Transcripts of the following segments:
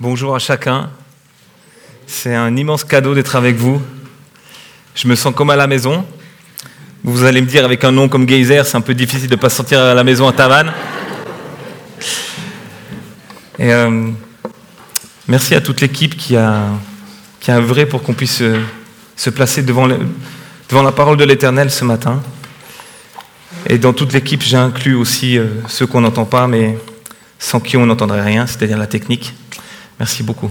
Bonjour à chacun. C'est un immense cadeau d'être avec vous. Je me sens comme à la maison. Vous allez me dire, avec un nom comme Geyser, c'est un peu difficile de ne pas se sentir à la maison à Tavannes. Et euh, merci à toute l'équipe qui a, qui œuvré pour qu'on puisse se, se placer devant, la parole de l'Éternel ce matin. Et dans toute l'équipe, j'ai inclus aussi euh, ceux qu'on n'entend pas, mais sans qui on n'entendrait rien, c'est-à-dire la technique. Merci beaucoup.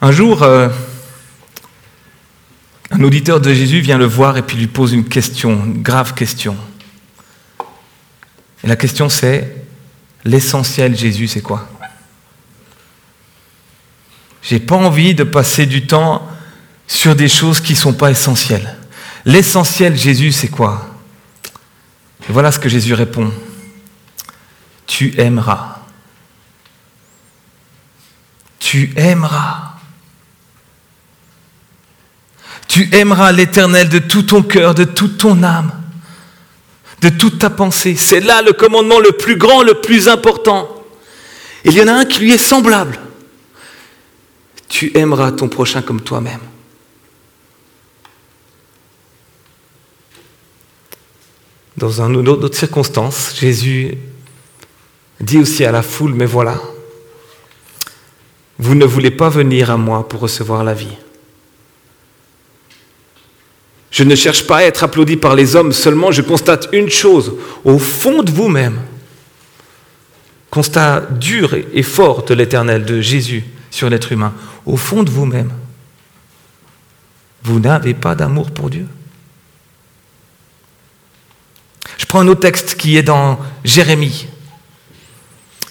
Un jour, euh, un auditeur de Jésus vient le voir et puis lui pose une question, une grave question. Et la question c'est, l'essentiel Jésus c'est quoi? J'ai pas envie de passer du temps sur des choses qui ne sont pas essentielles. L'essentiel Jésus c'est quoi? Et voilà ce que Jésus répond. Tu aimeras. Tu aimeras. Tu aimeras l'Éternel de tout ton cœur, de toute ton âme, de toute ta pensée. C'est là le commandement le plus grand, le plus important. Il y en a un qui lui est semblable. Tu aimeras ton prochain comme toi-même. Dans une autre circonstance, Jésus dit aussi à la foule, mais voilà, vous ne voulez pas venir à moi pour recevoir la vie. Je ne cherche pas à être applaudi par les hommes, seulement je constate une chose, au fond de vous-même, constat dur et fort de l'éternel, de Jésus sur l'être humain, au fond de vous-même, vous n'avez pas d'amour pour Dieu. Je prends un autre texte qui est dans Jérémie,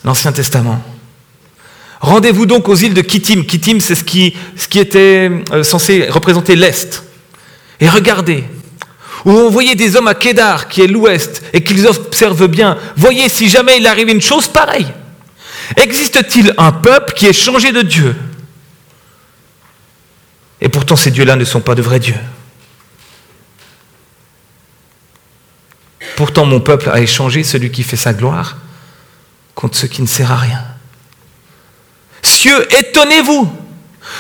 l'Ancien Testament. Rendez-vous donc aux îles de Kittim. Kittim, c'est ce qui, était euh, censé représenter l'Est. Et regardez, où on voyait des hommes à Kédar, qui est l'Ouest, et qu'ils observent bien. Voyez si jamais il arrive une chose pareille. Existe-t-il un peuple qui est changé de Dieu? Et pourtant, ces dieux-là ne sont pas de vrais dieux. Pourtant, mon peuple a échangé celui qui fait sa gloire contre ce qui ne sert à rien. Cieux, étonnez-vous,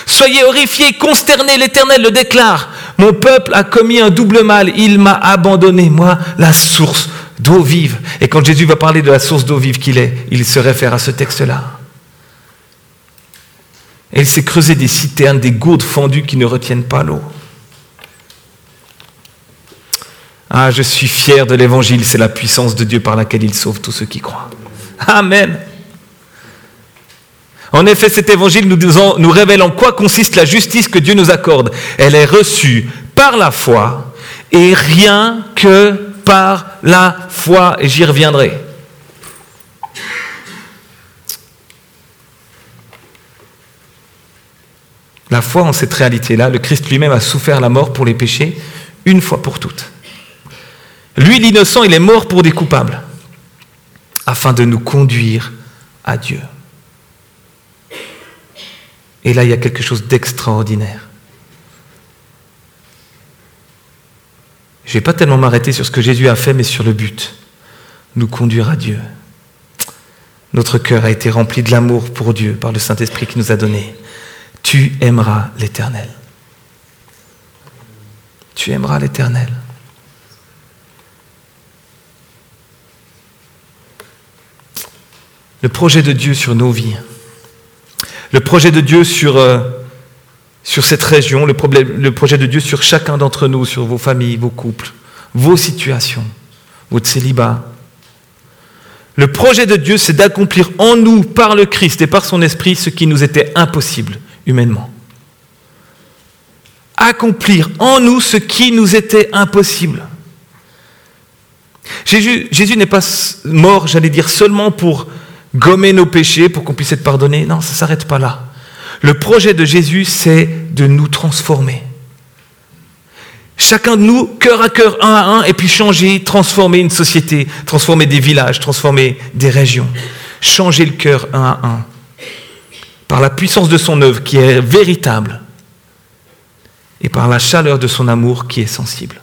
soyez horrifiés, consternés, l'Éternel le déclare. Mon peuple a commis un double mal, il m'a abandonné, moi, la source d'eau vive. Et quand Jésus va parler de la source d'eau vive qu'il est, il se réfère à ce texte-là. Et il s'est creusé des citernes, des gourdes fendues qui ne retiennent pas l'eau. Ah, je suis fier de l'évangile, c'est la puissance de Dieu par laquelle il sauve tous ceux qui croient. Amen. En effet, cet évangile nous, révèle en quoi consiste la justice que Dieu nous accorde. Elle est reçue par la foi et rien que par la foi, et j'y reviendrai. La foi en cette réalité-là, le Christ lui-même a souffert la mort pour les péchés une fois pour toutes. Lui, l'innocent, il est mort pour des coupables, afin de nous conduire à Dieu. Et là, il y a quelque chose d'extraordinaire. Je ne vais pas tellement m'arrêter sur ce que Jésus a fait, mais sur le but, nous conduire à Dieu. Notre cœur a été rempli de l'amour pour Dieu par le Saint-Esprit qui nous a donné. Tu aimeras l'Éternel. Tu aimeras l'Éternel. Le projet de Dieu sur nos vies, le projet de Dieu sur, euh, cette région, le, projet de Dieu sur chacun d'entre nous, sur vos familles, vos couples, vos situations, votre célibat. Le projet de Dieu, c'est d'accomplir en nous, par le Christ et par son Esprit, ce qui nous était impossible humainement. Accomplir en nous ce qui nous était impossible. Jésus, n'est pas mort, j'allais dire, seulement pour gommer nos péchés, pour qu'on puisse être pardonné. Non, ça ne s'arrête pas là. Le projet de Jésus, c'est de nous transformer. Chacun de nous, cœur à cœur, un à un, et puis changer, transformer une société, transformer des villages, transformer des régions. Changer le cœur un à un. Par la puissance de son œuvre qui est véritable. Et par la chaleur de son amour qui est sensible.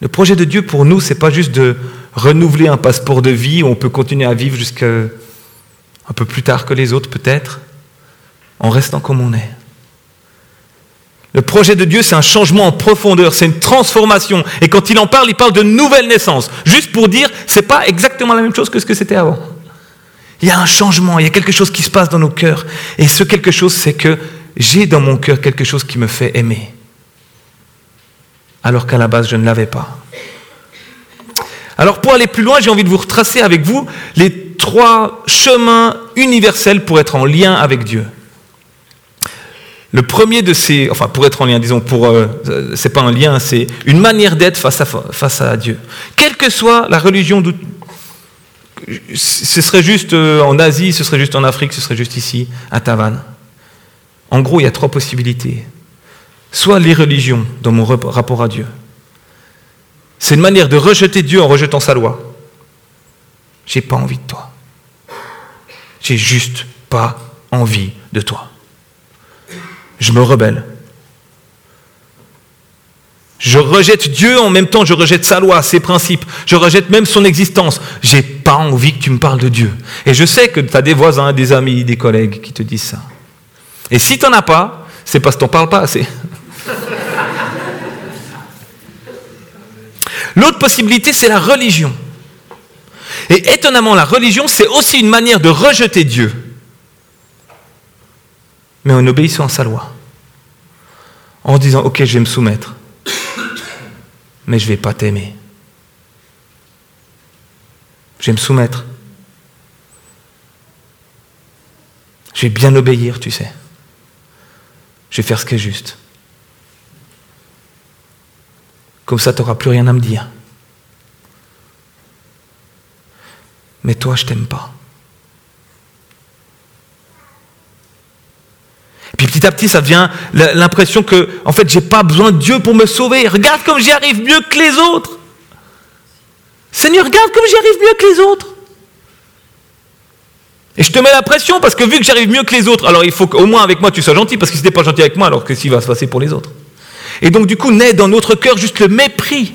Le projet de Dieu pour nous, c'est pas juste de renouveler un passeport de vie où on peut continuer à vivre jusqu'à un peu plus tard que les autres peut-être, en restant comme on est. Le projet de Dieu, c'est un changement en profondeur, c'est une transformation. Et quand il en parle, il parle de nouvelle naissance. Juste pour dire, c'est pas exactement la même chose que ce que c'était avant. Il y a un changement, il y a quelque chose qui se passe dans nos cœurs. Et ce quelque chose, c'est que j'ai dans mon cœur quelque chose qui me fait aimer. Alors qu'à la base, je ne l'avais pas. Alors pour aller plus loin, j'ai envie de vous retracer avec vous les trois chemins universels pour être en lien avec Dieu. Le premier de ces, enfin pour être en lien, disons, pour, euh, c'est pas un lien, c'est une manière d'être face à, Dieu. Quelle que soit la religion, ce serait juste euh, en Asie, ce serait juste en Afrique, ce serait juste ici, à Tavannes. En gros, il y a trois possibilités. Soit l'irreligion dans mon rapport à Dieu. C'est une manière de rejeter Dieu en rejetant sa loi. J'ai pas envie de toi. J'ai juste pas envie de toi je me rebelle. Je rejette Dieu en même temps, je rejette sa loi, ses principes, je rejette même son existence. J'ai pas envie que tu me parles de Dieu. Et je sais que tu as des voisins, des amis, des collègues qui te disent ça. Et si tu n'en as pas, c'est parce que tu n'en parles pas assez. L'autre possibilité, c'est la religion. Et étonnamment, la religion, c'est aussi une manière de rejeter Dieu mais en obéissant à sa loi. En disant, ok, je vais me soumettre, mais je ne vais pas t'aimer. Je vais me soumettre. Je vais bien obéir, tu sais. Je vais faire ce qui est juste. Comme ça, tu n'auras plus rien à me dire. Mais toi, je t'aime pas. Puis petit à petit, ça devient l'impression que, en fait, j'ai pas besoin de Dieu pour me sauver. Regarde comme j'y arrive mieux que les autres. Seigneur, regarde comme j'y arrive mieux que les autres. Et je te mets la pression parce que vu que j'arrive mieux que les autres, alors il faut qu'au moins avec moi tu sois gentil, parce que si tu n'es pas gentil avec moi, alors que s'il va se passer pour les autres? Et donc du coup naît dans notre cœur juste le mépris.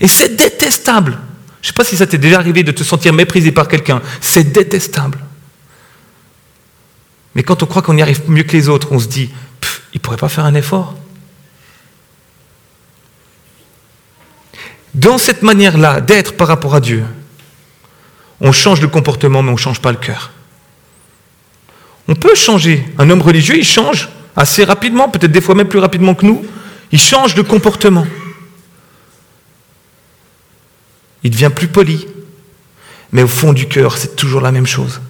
Et c'est détestable. Je ne sais pas si ça t'est déjà arrivé de te sentir méprisé par quelqu'un. C'est détestable. Mais quand on croit qu'on y arrive mieux que les autres, on se dit, il ne pourrait pas faire un effort. Dans cette manière-là d'être par rapport à Dieu, on change le comportement, mais on ne change pas le cœur. On peut changer. Un homme religieux, il change assez rapidement, peut-être des fois même plus rapidement que nous. Il change de comportement. Il devient plus poli. Mais au fond du cœur, c'est toujours la même chose.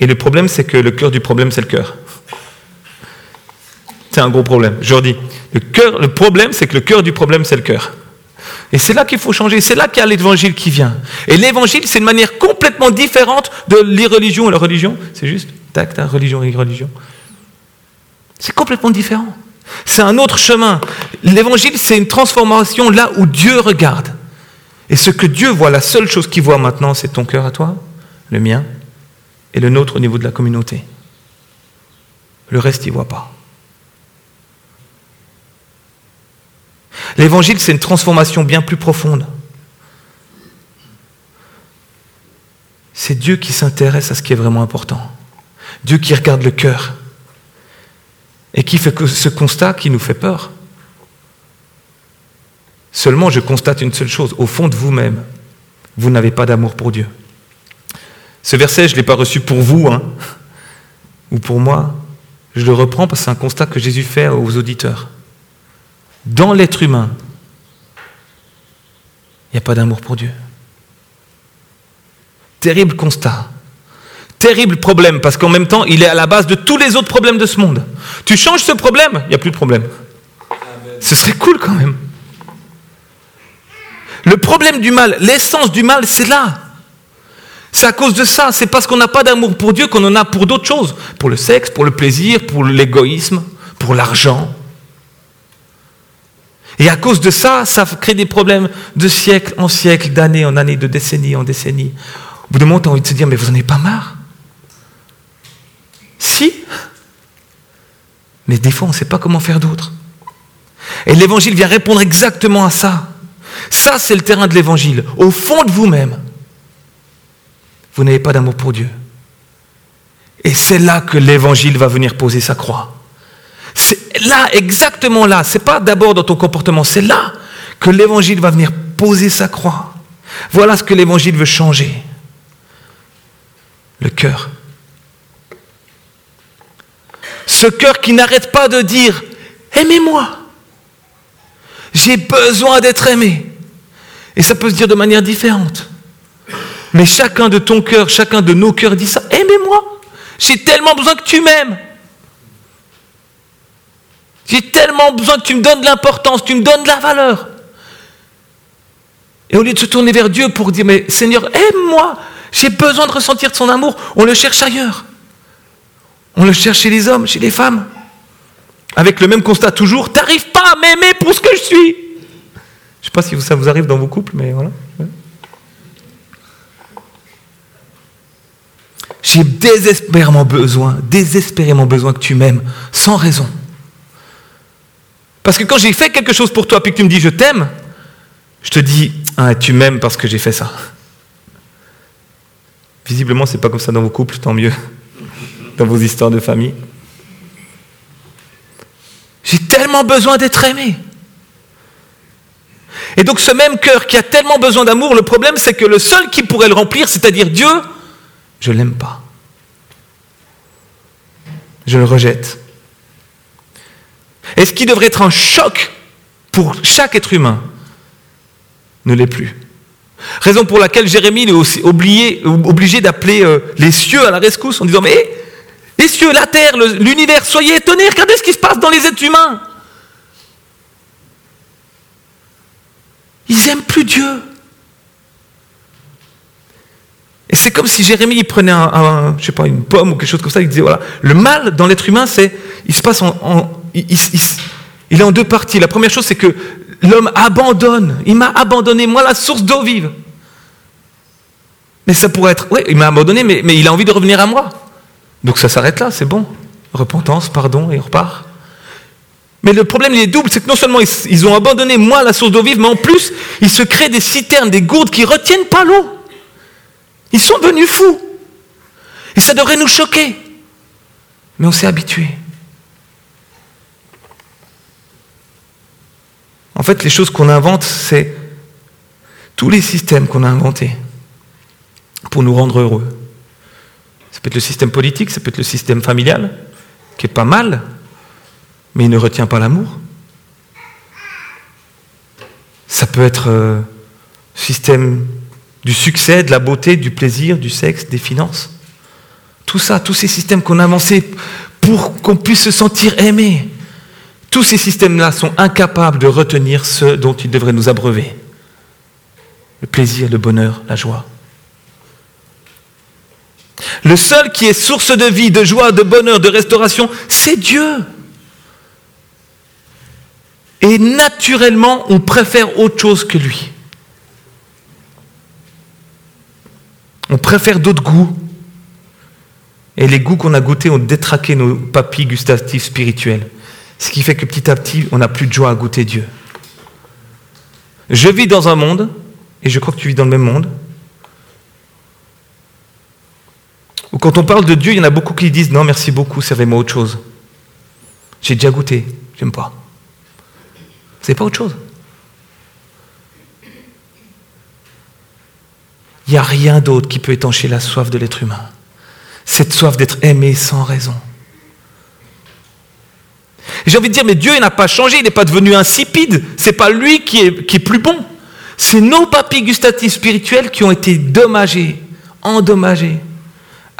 Et le problème, c'est que le cœur du problème, c'est le cœur. C'est un gros problème. Je dis, le, cœur, le problème, c'est que le cœur du problème, c'est le cœur. Et c'est là qu'il faut changer, c'est là qu'il y a l'évangile qui vient. Et l'évangile, c'est une manière complètement différente de l'irreligion la religion. C'est juste, tac, tac, religion et religion. C'est complètement différent. C'est un autre chemin. L'évangile, c'est une transformation là où Dieu regarde. Et ce que Dieu voit, la seule chose qu'il voit maintenant, c'est ton cœur à toi, le mien, et le nôtre au niveau de la communauté. Le reste, il ne voit pas. L'évangile, c'est une transformation bien plus profonde. C'est Dieu qui s'intéresse à ce qui est vraiment important. Dieu qui regarde le cœur et qui fait ce constat qui nous fait peur. Seulement, je constate une seule chose. Au fond de vous-même, vous n'avez pas d'amour pour Dieu. Ce verset, je ne l'ai pas reçu pour vous hein, ou pour moi. Je le reprends parce que c'est un constat que Jésus fait aux auditeurs. Dans l'être humain, il n'y a pas d'amour pour Dieu. Terrible constat. Terrible problème, parce qu'en même temps, il est à la base de tous les autres problèmes de ce monde. Tu changes ce problème, il n'y a plus de problème. Ce serait cool quand même. Le problème du mal, l'essence du mal, c'est là. C'est à cause de ça, c'est parce qu'on n'a pas d'amour pour Dieu qu'on en a pour d'autres choses, pour le sexe, pour le plaisir, pour l'égoïsme, pour l'argent. Et à cause de ça, ça crée des problèmes de siècle en siècle, d'année en année, de décennie en décennie. Au bout d'un moment, tu as envie de se dire, mais vous n'en avez pas marre? Si Mais des fois, on ne sait pas comment faire d'autre. Et l'évangile vient répondre exactement à ça. Ça, c'est le terrain de l'évangile. Au fond de vous-même, vous n'avez pas d'amour pour Dieu. Et c'est là que l'évangile va venir poser sa croix. C'est là, exactement là. C'est pas d'abord dans ton comportement, c'est là que l'évangile va venir poser sa croix. Voilà ce que l'évangile veut changer. Le cœur. Ce cœur qui n'arrête pas de dire Aimez-moi. J'ai besoin d'être aimé. Et ça peut se dire de manière différente. Mais chacun de ton cœur, chacun de nos cœurs dit ça. Aimez-moi. J'ai tellement besoin que tu m'aimes. J'ai tellement besoin que tu me donnes de l'importance, tu me donnes de la valeur. Et au lieu de se tourner vers Dieu pour dire, mais Seigneur, aime-moi, j'ai besoin de ressentir de son amour, on le cherche ailleurs. On le cherche chez les hommes, chez les femmes. Avec le même constat toujours, t'arrives pas à m'aimer pour ce que je suis. Je ne sais pas si ça vous arrive dans vos couples, mais voilà. J'ai désespérément besoin, désespérément besoin que tu m'aimes, sans raison. Parce que quand j'ai fait quelque chose pour toi, puis que tu me dis je t'aime, je te dis ah, tu m'aimes parce que j'ai fait ça. Visiblement, c'est pas comme ça dans vos couples, tant mieux. Vos histoires de famille. J'ai tellement besoin d'être aimé. Et donc ce même cœur qui a tellement besoin d'amour, le problème c'est que le seul qui pourrait le remplir, c'est-à-dire Dieu, je ne l'aime pas. Je le rejette. Et ce qui devrait être un choc pour chaque être humain ne l'est plus. Raison pour laquelle Jérémie est aussi obligé, d'appeler euh, les cieux à la rescousse en disant Mais les cieux, la terre, l'univers, soyez étonnés, regardez ce qui se passe dans les êtres humains. Ils n'aiment plus Dieu. Et c'est comme si Jérémie prenait un, je sais pas, une pomme ou quelque chose comme ça, il disait voilà, le mal dans l'être humain, c'est, il se passe en, il, il, est en deux parties. La première chose, c'est que l'homme abandonne. Il m'a abandonné, moi, la source d'eau vive. Mais ça pourrait être, oui, il m'a abandonné, mais il a envie de revenir à moi. Donc ça s'arrête là, c'est bon. Repentance, pardon, et on repart. Mais le problème, il est double, c'est que non seulement ils, ont abandonné moi la source d'eau vive, mais en plus, ils se créent des citernes, des gourdes qui retiennent pas l'eau. Ils sont devenus fous. Et ça devrait nous choquer. Mais on s'est habitué. En fait, les choses qu'on invente, c'est tous les systèmes qu'on a inventés pour nous rendre heureux. Peut être le système politique, ça peut être le système familial, qui est pas mal, mais il ne retient pas l'amour. Ça peut être le euh, système du succès, de la beauté, du plaisir, du sexe, des finances. Tout ça, tous ces systèmes qu'on a avancés pour qu'on puisse se sentir aimé, tous ces systèmes-là sont incapables de retenir ce dont ils devraient nous abreuver. Le plaisir, le bonheur, la joie. Le seul qui est source de vie, de joie, de bonheur, de restauration, c'est Dieu. Et naturellement, on préfère autre chose que lui. On préfère d'autres goûts. Et les goûts qu'on a goûtés ont détraqué nos papilles gustatives spirituelles. Ce qui fait que petit à petit, on n'a plus de joie à goûter Dieu. Je vis dans un monde, et je crois que tu vis dans le même monde, où quand on parle de Dieu, il y en a beaucoup qui disent non, merci beaucoup, servez-moi autre chose. J'ai déjà goûté, j'aime pas. C'est pas autre chose. Il n'y a rien d'autre qui peut étancher la soif de l'être humain. Cette soif d'être aimé sans raison. J'ai envie de dire, mais Dieu n'a pas changé, il n'est pas devenu insipide. C'est pas lui qui est, qui est plus bon. C'est nos papilles gustatives spirituelles qui ont été dommagées, endommagées,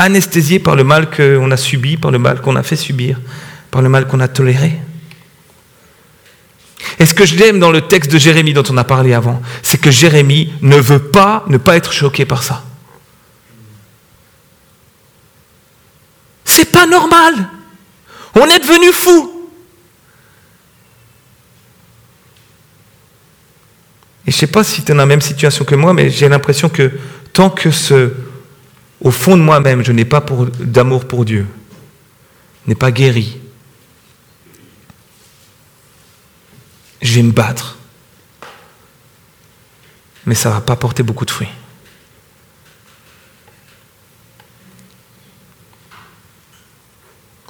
anesthésiées par le mal qu'on a subi, par le mal qu'on a fait subir, par le mal qu'on a toléré. Et ce que j'aime dans le texte de Jérémie dont on a parlé avant, c'est que Jérémie ne veut pas ne pas être choqué par ça. C'est pas normal. On est devenu fou. Et je ne sais pas si tu es dans la même situation que moi, mais j'ai l'impression que tant que ce, au fond de moi-même, je n'ai pas d'amour pour Dieu, n'est pas guéri, je vais me battre. mais ça ne va pas porter beaucoup de fruits.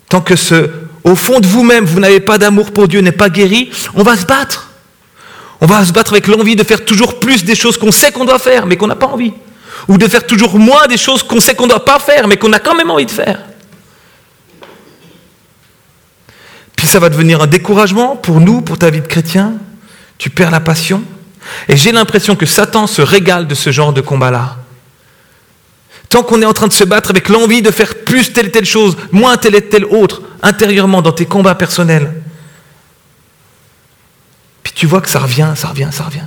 Tant que ce, au fond de vous-même, vous n'avez pas d'amour pour Dieu, n'est pas guéri, on va se battre. On va se battre avec l'envie de faire toujours plus des choses qu'on sait qu'on doit faire, mais qu'on n'a pas envie. Ou de faire toujours moins des choses qu'on sait qu'on ne doit pas faire, mais qu'on a quand même envie de faire. Puis ça va devenir un découragement pour nous, pour ta vie de chrétien. Tu perds la passion. Et j'ai l'impression que Satan se régale de ce genre de combat-là. Tant qu'on est en train de se battre avec l'envie de faire plus telle et telle chose, moins telle et telle autre, intérieurement dans tes combats personnels, puis tu vois que ça revient, ça revient, ça revient.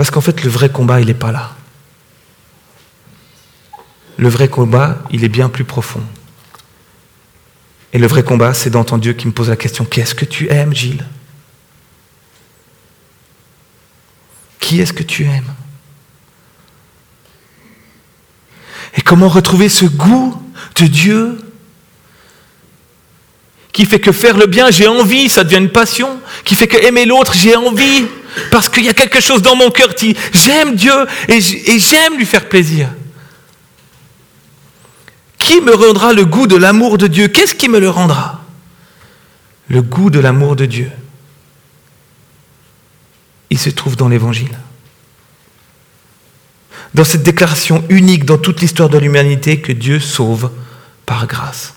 Parce qu'en fait, le vrai combat, il n'est pas là. Le vrai combat, il est bien plus profond. Et le vrai combat, c'est ton Dieu qui me pose la question, qu'est-ce que tu aimes, Gilles? Qui est-ce que tu aimes? Et comment retrouver ce goût de Dieu qui fait que faire le bien, j'ai envie, ça devient une passion, qui fait que aimer l'autre, j'ai envie, parce qu'il y a quelque chose dans mon cœur qui, j'aime Dieu et j'aime lui faire plaisir. Qui me rendra le goût de l'amour de Dieu? Qu'est-ce qui me le rendra? Le goût de l'amour de Dieu. Il se trouve dans l'Évangile. Dans cette déclaration unique dans toute l'histoire de l'humanité que Dieu sauve par grâce.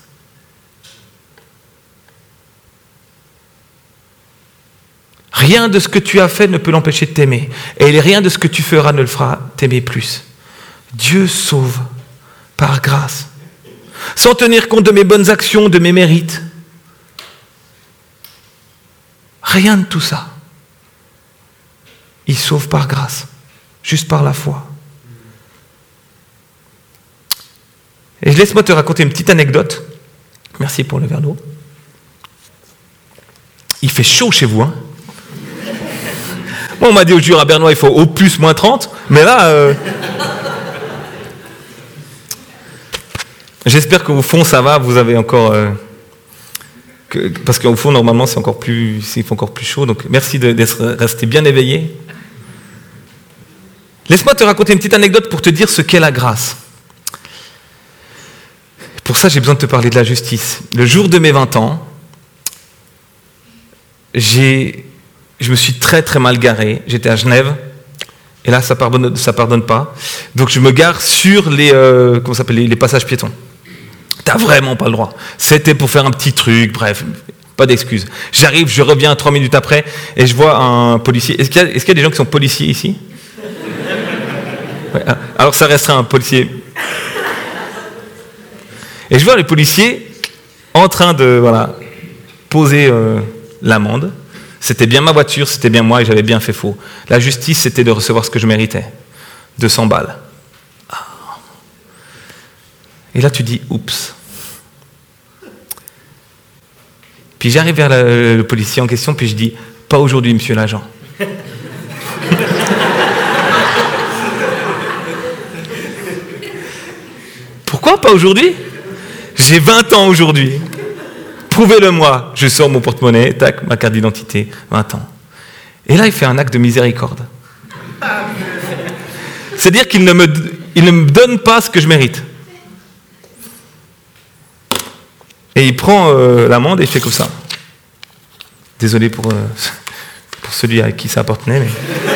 Rien de ce que tu as fait ne peut l'empêcher de t'aimer. Et rien de ce que tu feras ne le fera t'aimer plus. Dieu sauve par grâce sans tenir compte de mes bonnes actions, de mes mérites. Rien de tout ça. Il sauve par grâce, juste par la foi. Et laisse-moi te raconter une petite anecdote. Merci pour le verre d'eau. Il fait chaud chez vous, hein On m'a dit au jour à Bernois, il faut au plus moins 30, mais là... Euh, J'espère qu'au fond ça va, vous avez encore. Euh, parce qu'au fond, normalement, c'est encore plus, c'est encore plus chaud. Donc, merci d'être resté bien éveillé. Laisse-moi te raconter une petite anecdote pour te dire ce qu'est la grâce. Pour ça, j'ai besoin de te parler de la justice. Le jour de mes 20 ans, j'ai, je me suis très très mal garé. J'étais à Genève. Et là, ça pardonne, ça pardonne pas. Donc, je me gare sur les, euh, comment les, passages piétons. T'as vraiment pas le droit. C'était pour faire un petit truc, bref, pas d'excuses. J'arrive, je reviens trois minutes après et je vois un policier. Est-ce qu'il y, a des gens qui sont policiers ici? Ah, Alors ça restera un policier. Et je vois les policiers en train de voilà, poser euh, l'amende. C'était bien ma voiture, c'était bien moi et j'avais bien fait faux. La justice, c'était de recevoir ce que je méritais. 200 balles. Et là, tu dis, oups. Puis j'arrive vers le, policier en question, puis je dis, pas aujourd'hui, monsieur l'agent. Pourquoi pas aujourd'hui? J'ai 20 ans aujourd'hui. Prouvez-le-moi. Je sors mon porte-monnaie, tac, ma carte d'identité, 20 ans. Et là, il fait un acte de miséricorde. C'est-à-dire qu'il ne, me, donne pas ce que je mérite. Et il prend euh, l'amende et il fait comme ça. Désolé pour, euh, celui à qui ça appartenait, mais.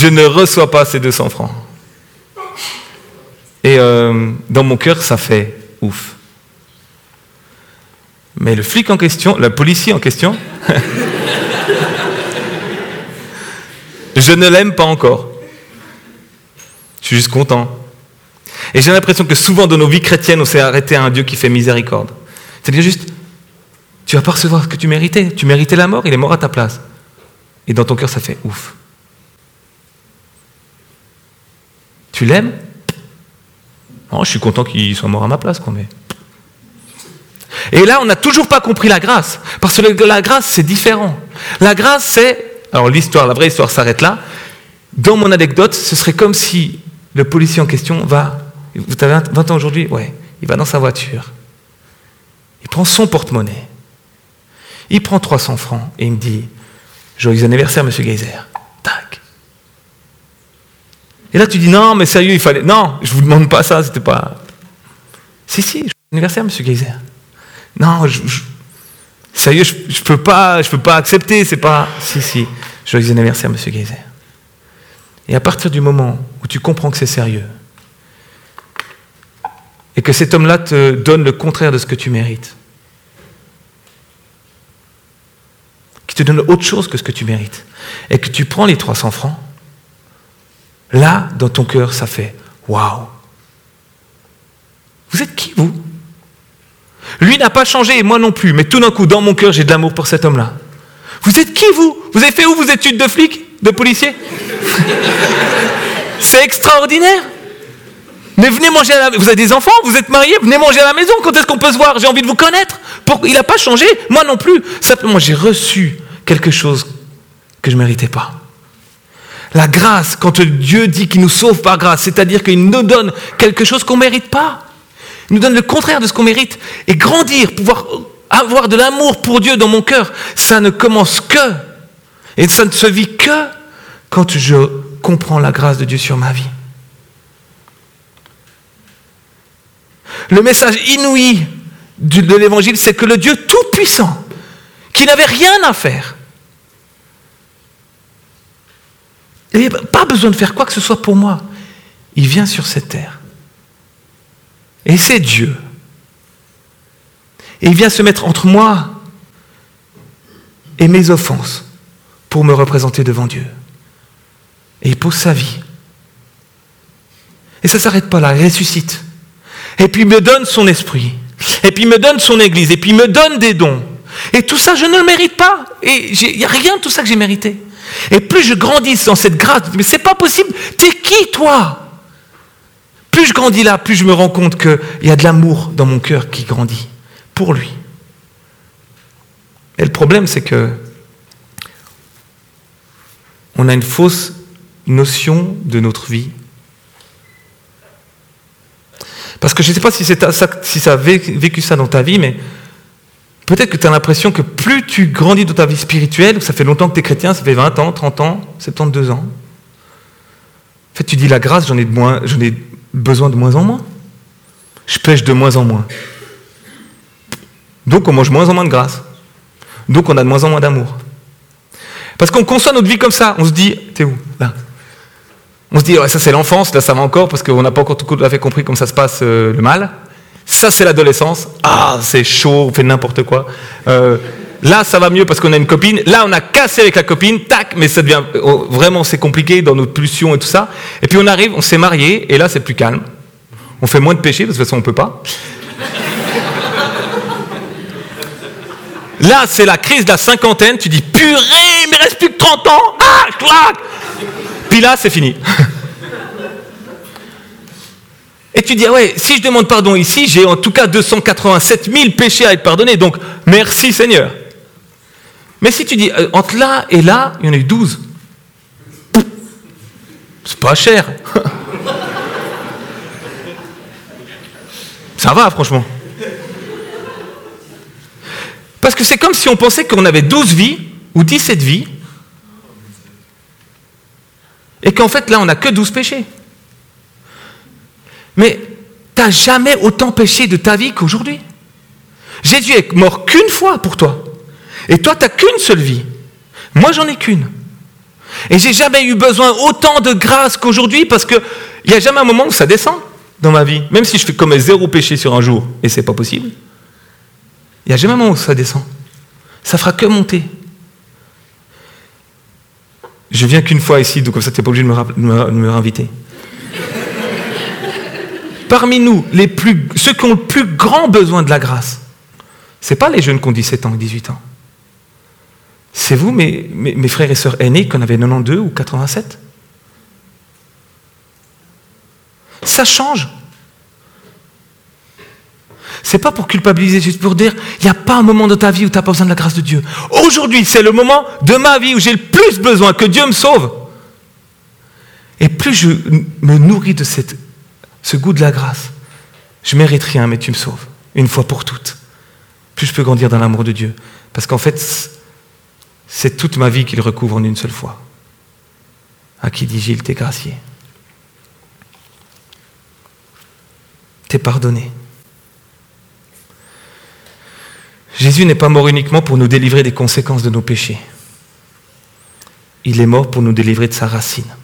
Je ne reçois pas ces 200 francs. Et euh, dans mon cœur, ça fait ouf. Mais le flic en question, le policier en question, Je ne l'aime pas encore. Je suis juste content. Et j'ai l'impression que souvent dans nos vies chrétiennes, on s'est arrêté à un Dieu qui fait miséricorde. C'est-à-dire juste, tu vas pas recevoir ce que tu méritais. Tu méritais la mort, il est mort à ta place. Et dans ton cœur, ça fait ouf. Tu l'aimes je suis content qu'il soit mort à ma place, quoi, mais... Et là, on n'a toujours pas compris la grâce. Parce que la grâce, c'est différent. La grâce, c'est alors l'histoire, la vraie histoire s'arrête là. Dans mon anecdote, ce serait comme si le policier en question va. Vous avez 20 ans aujourd'hui Ouais. il va dans sa voiture, il prend son porte-monnaie, il prend 300 francs et il me dit Joyeux anniversaire, monsieur Geyser. Et là, tu dis Non, mais sérieux, il fallait. Non, je vous demande pas ça, c'était pas. Si, si, joyeux anniversaire, monsieur Geyser. Non, je, sérieux, je, je peux pas, je peux pas accepter, c'est pas. Si, si, joyeux anniversaire, monsieur Geyser. Et à partir du moment où tu comprends que c'est sérieux, et que cet homme-là te donne le contraire de ce que tu mérites, qui te donne autre chose que ce que tu mérites, et que tu prends les 300 francs, là, dans ton cœur, ça fait waouh. Vous êtes qui, vous? Lui n'a pas changé, moi non plus, mais tout d'un coup, dans mon cœur, j'ai de l'amour pour cet homme-là. Vous êtes qui, vous? Vous avez fait où vos études de flic De policier? C'est extraordinaire. Mais venez manger à la Vous avez des enfants Vous êtes mariés Venez manger à la maison. Quand est-ce qu'on peut se voir? J'ai envie de vous connaître. Il n'a pas changé. Moi non plus. Simplement, j'ai reçu quelque chose que je ne méritais pas. La grâce, quand Dieu dit qu'il nous sauve par grâce, c'est-à-dire qu'il nous donne quelque chose qu'on ne mérite pas. Il nous donne le contraire de ce qu'on mérite. Et grandir, pouvoir avoir de l'amour pour Dieu dans mon cœur, ça ne commence que, et ça ne se vit que quand je comprends la grâce de Dieu sur ma vie. Le message inouï de l'évangile, c'est que le Dieu tout-puissant, qui n'avait rien à faire, il n'avait pas besoin de faire quoi que ce soit pour moi, il vient sur cette terre. Et c'est Dieu. Et il vient se mettre entre moi et mes offenses pour me représenter devant Dieu. Et il pose sa vie. Et ça ne s'arrête pas là, il ressuscite. Et puis il me donne son esprit. Et puis il me donne son église. Et puis il me donne des dons. Et tout ça, je ne le mérite pas. Et il n'y a rien de tout ça que j'ai mérité. Et plus je grandis dans cette grâce, mais c'est pas possible. T'es qui toi? Plus je grandis là, plus je me rends compte qu'il y a de l'amour dans mon cœur qui grandit pour lui. Et le problème, c'est que on a une fausse notion de notre vie. Parce que je ne sais pas si, si ça a vécu ça dans ta vie, mais peut-être que tu as l'impression que plus tu grandis dans ta vie spirituelle, ça fait longtemps que tu es chrétien, ça fait 20 ans, 30 ans, 72 ans. En fait, tu dis la grâce, j'en ai, besoin de moins en moins. Je pêche de moins en moins. Donc on mange moins en moins de grâce. Donc on a de moins en moins d'amour. Parce qu'on conçoit notre vie comme ça. On se dit, t'es où Là? On se dit, ça c'est l'enfance, là ça va encore, parce qu'on n'a pas encore tout à fait compris comment ça se passe euh, le mal. Ça c'est l'adolescence. Ah, c'est chaud, on fait n'importe quoi. Euh, là ça va mieux parce qu'on a une copine. Là on a cassé avec la copine, tac, mais ça devient oh, vraiment c'est compliqué dans notre pulsion et tout ça. Et puis on arrive, on s'est marié, et là c'est plus calme. On fait moins de péchés, parce que de toute façon on peut pas. Là, c'est la crise de la cinquantaine. Tu dis, purée, il me reste plus que 30 ans. Ah, clac Puis là, c'est fini. Et tu dis, ah ouais, si je demande pardon ici, j'ai en tout cas 287 000 péchés à être pardonnés. Donc, merci Seigneur. Mais si tu dis, euh, entre là et là, il y en a eu 12. C'est pas cher. Ça va, franchement. Parce que c'est comme si on pensait qu'on avait 12 vies ou 17 vies et qu'en fait là on n'a que 12 péchés. Mais tu n'as jamais autant péché de ta vie qu'aujourd'hui. Jésus est mort qu'une fois pour toi. Et toi, tu n'as qu'une seule vie. Moi, j'en ai qu'une. Et j'ai jamais eu besoin autant de grâce qu'aujourd'hui parce qu'il n'y a jamais un moment où ça descend dans ma vie. Même si je fais comme zéro péché sur un jour, et c'est pas possible. Il n'y a jamais un moment où ça descend. Ça fera que monter. Je viens qu'une fois ici, donc comme ça, tu n'es pas obligé de me, me, réinviter. Parmi nous, les plus, ceux qui ont le plus grand besoin de la grâce, ce n'est pas les jeunes qui ont 17 ans et 18 ans. C'est vous, mes, frères et sœurs aînés, qui en avaient 92 ou 87. Ça change. C'est pas pour culpabiliser, juste pour dire, il n'y a pas un moment de ta vie où tu n'as pas besoin de la grâce de Dieu. Aujourd'hui, c'est le moment de ma vie où j'ai le plus besoin que Dieu me sauve. Et plus je me nourris de cette, ce goût de la grâce, Je mérite rien, mais tu me sauves, une fois pour toutes. Plus je peux grandir dans l'amour de Dieu. Parce qu'en fait, c'est toute ma vie qu'il recouvre en une seule fois. À qui dit Gilles, t'es gracié. T'es pardonné. Jésus n'est pas mort uniquement pour nous délivrer des conséquences de nos péchés. Il est mort pour nous délivrer de sa racine.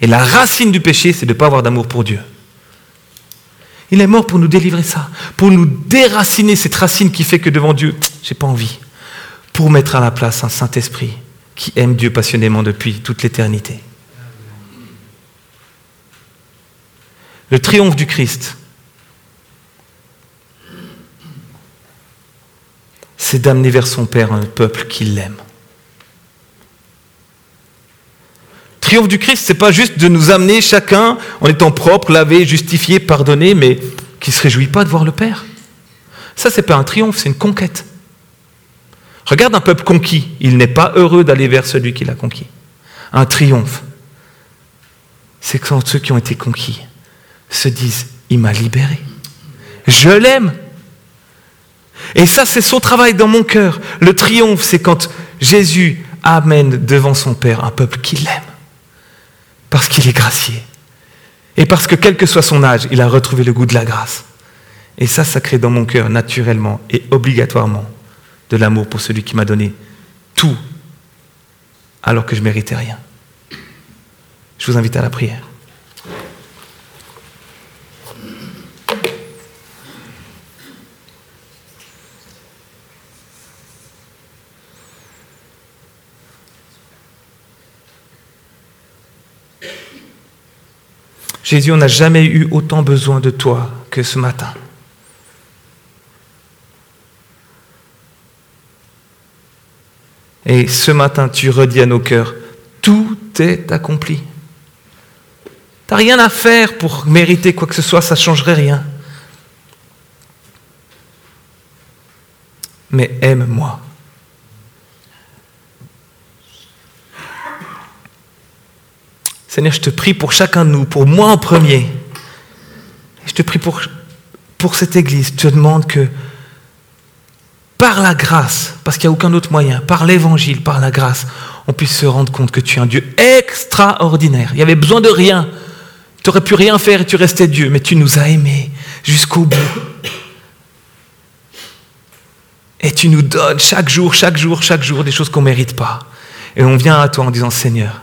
Et la racine du péché, c'est de ne pas avoir d'amour pour Dieu. Il est mort pour nous délivrer ça, pour nous déraciner cette racine qui fait que devant Dieu, j'ai pas envie, pour mettre à la place un Saint-Esprit qui aime Dieu passionnément depuis toute l'éternité. Le triomphe du Christ, c'est d'amener vers son Père un peuple qui l'aime. Triomphe du Christ, c'est pas juste de nous amener chacun en étant propre, lavé, justifié, pardonné, mais qui se réjouit pas de voir le Père. Ça, c'est pas un triomphe, c'est une conquête. Regarde un peuple conquis, il n'est pas heureux d'aller vers celui qui l'a conquis. Un triomphe, c'est quand ceux qui ont été conquis se disent, il m'a libéré. Je l'aime. Et ça, c'est son travail dans mon cœur. Le triomphe, c'est quand Jésus amène devant son Père un peuple qui l'aime parce qu'il est gracié. Et parce que quel que soit son âge, il a retrouvé le goût de la grâce. Et ça, ça crée dans mon cœur naturellement et obligatoirement de l'amour pour celui qui m'a donné tout alors que je méritais rien. Je vous invite à la prière. Jésus, on n'a jamais eu autant besoin de toi que ce matin. Et ce matin, tu redis à nos cœurs, tout est accompli. Tu n'as rien à faire pour mériter quoi que ce soit, ça ne changerait rien. Mais aime-moi. Seigneur, je te prie pour chacun de nous, pour moi en premier. Je te prie pour, cette Église. Je te demande que par la grâce, parce qu'il n'y a aucun autre moyen, par l'Évangile, par la grâce, on puisse se rendre compte que tu es un Dieu extraordinaire. Il n'y avait besoin de rien. Tu n'aurais pu rien faire et tu restais Dieu, mais tu nous as aimés jusqu'au bout. Et tu nous donnes chaque jour, chaque jour, chaque jour des choses qu'on ne mérite pas. Et on vient à toi en disant, Seigneur,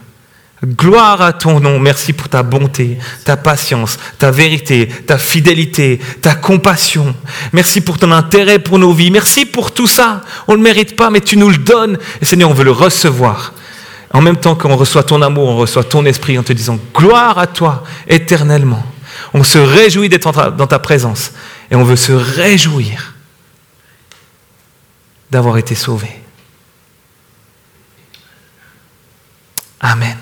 Gloire à ton nom, merci pour ta bonté, ta patience, ta vérité, ta fidélité, ta compassion. Merci pour ton intérêt pour nos vies, merci pour tout ça. On ne le mérite pas, mais tu nous le donnes. Et Seigneur, on veut le recevoir. En même temps qu'on reçoit ton amour, on reçoit ton esprit en te disant gloire à toi éternellement. On se réjouit d'être dans ta présence et on veut se réjouir d'avoir été sauvé. Amen.